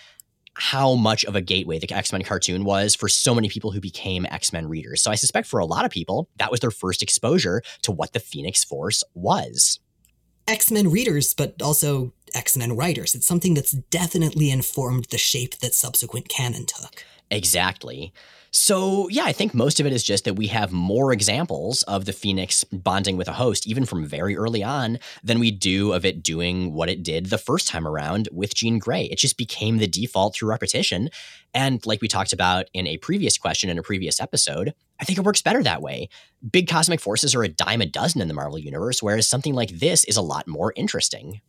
how much of a gateway the X Men cartoon was for so many people who became X Men readers. So I suspect for a lot of people, that was their first exposure to what the Phoenix Force was. X Men readers, but also X Men writers. It's something that's definitely informed the shape that subsequent canon took. Exactly. So, yeah, I think most of it is just that we have more examples of the Phoenix bonding with a host, even from very early on, than we do of it doing what it did the first time around with Jean Grey. It just became the default through repetition. And like we talked about in a previous question in a previous episode, I think it works better that way. Big cosmic forces are a dime a dozen in the Marvel Universe, whereas something like this is a lot more interesting.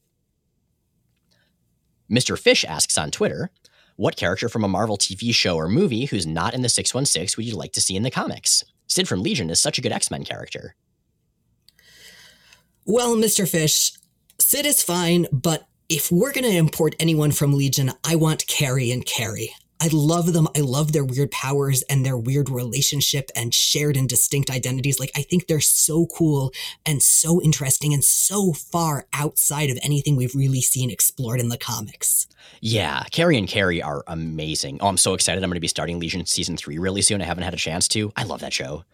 Mr. Fish asks on Twitter, what character from a Marvel TV show or movie who's not in the 616 would you like to see in the comics? Sid from Legion is such a good X Men character. Well, Mr. Fish, Sid is fine, but if we're going to import anyone from Legion, I want Cary and Kerry. I love them. I love their weird powers and their weird relationship and shared and distinct identities. Like, I think they're so cool and so interesting and so far outside of anything we've really seen explored in the comics. Yeah, Cary and Kerry are amazing. Oh, I'm so excited. I'm going to be starting Legion season three really soon. I haven't had a chance to. I love that show.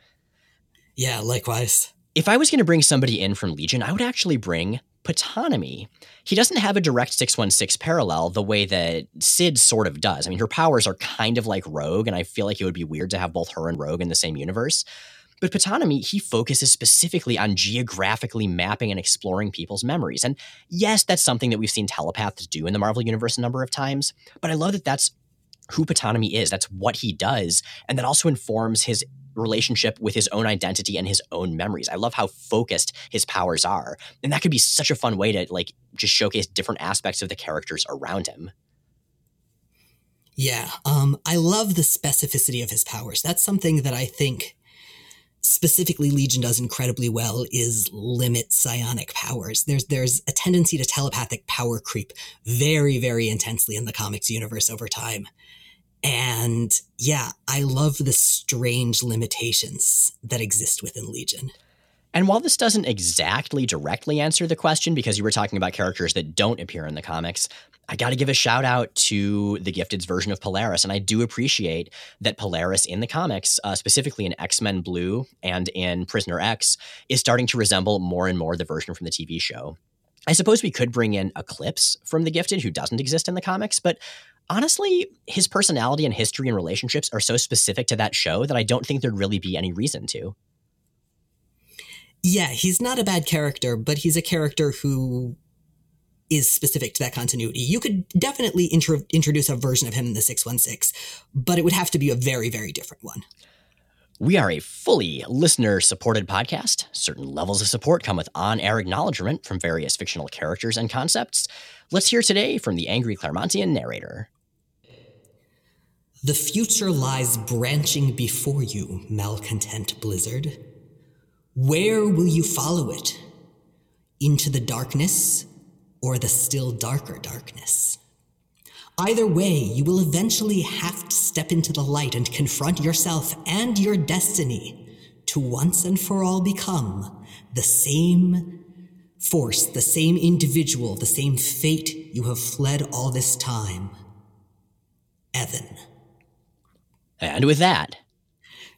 Yeah, likewise. If I was going to bring somebody in from Legion, I would actually bring Ptonomy. He doesn't have a direct 616 parallel the way that Sid sort of does. I mean, her powers are kind of like Rogue, and I feel like it would be weird to have both her and Rogue in the same universe. But Ptonomy, he focuses specifically on geographically mapping and exploring people's memories. And yes, that's something that we've seen telepaths do in the Marvel Universe a number of times, but I love that that's who Ptonomy is. That's what he does. And that also informs his relationship with his own identity and his own memories. I love how focused his powers are. And that could be such a fun way to like just showcase different aspects of the characters around him. Yeah, um, I love the specificity of his powers. That's something that I think specifically Legion does incredibly well is limit psionic powers. There's there's a tendency to telepathic power creep very very intensely in the comics universe over time. And yeah, I love the strange limitations that exist within Legion. And while this doesn't exactly directly answer the question, because you were talking about characters that don't appear in the comics, I got to give a shout out to the Gifted's version of Polaris. And I do appreciate that Polaris in the comics, uh, specifically in X Men Blue and in Prisoner X, is starting to resemble more and more the version from the TV show. I suppose we could bring in Eclipse from the Gifted, who doesn't exist in the comics, but honestly, his personality and history and relationships are so specific to that show that I don't think there'd really be any reason to. Yeah, he's not a bad character, but he's a character who is specific to that continuity. You could definitely intro- introduce a version of him in the 616, but it would have to be a very, very different one. We are a fully listener supported podcast. Certain levels of support come with on air acknowledgement from various fictional characters and concepts. Let's hear today from the angry Claremontian narrator. The future lies branching before you, malcontent blizzard. Where will you follow it? Into the darkness or the still darker darkness? Either way, you will eventually have to step into the light and confront yourself and your destiny to once and for all become the same force, the same individual, the same fate you have fled all this time. Evan. And with that,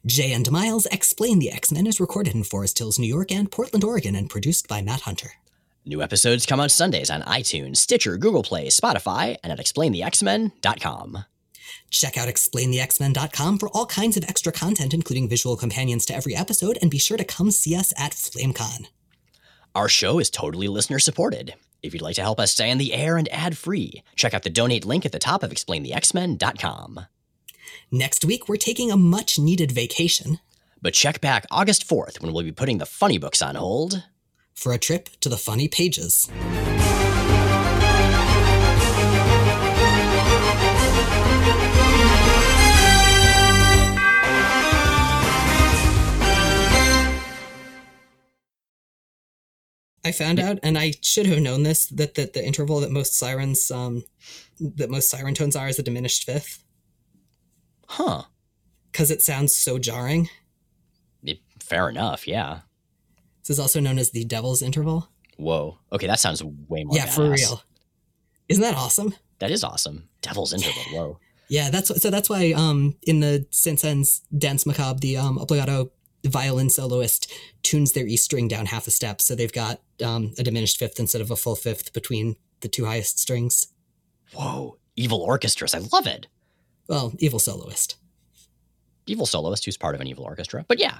Jay and Miles Explain the X Men is recorded in Forest Hills, New York, and Portland, Oregon, and produced by Matt Hunter. New episodes come out Sundays on iTunes, Stitcher, Google Play, Spotify, and at explainthexmen.com. Check out explainthexmen.com for all kinds of extra content, including visual companions to every episode, and be sure to come see us at FlameCon. Our show is totally listener supported. If you'd like to help us stay on the air and ad free, check out the donate link at the top of explainthexmen.com. Next week, we're taking a much needed vacation. But check back August 4th when we'll be putting the funny books on hold for a trip to the funny pages. I found out, and I should have known this, that, that the interval that most sirens, um, that most siren tones are is a diminished fifth. Huh. Because it sounds so jarring. It, fair enough, yeah. This is also known as the devil's interval. Whoa. Okay, that sounds way more. Yeah, badass. for real. Isn't that awesome? That is awesome. Devil's interval. Whoa. Yeah, that's so. That's why um, in the Saint-Saëns Danse Macabre, the um, obbligato violin soloist tunes their E string down half a step, so they've got um, a diminished fifth instead of a full fifth between the two highest strings. Whoa, evil orchestras! I love it. Well, evil soloist. Evil soloist who's part of an evil orchestra, but yeah,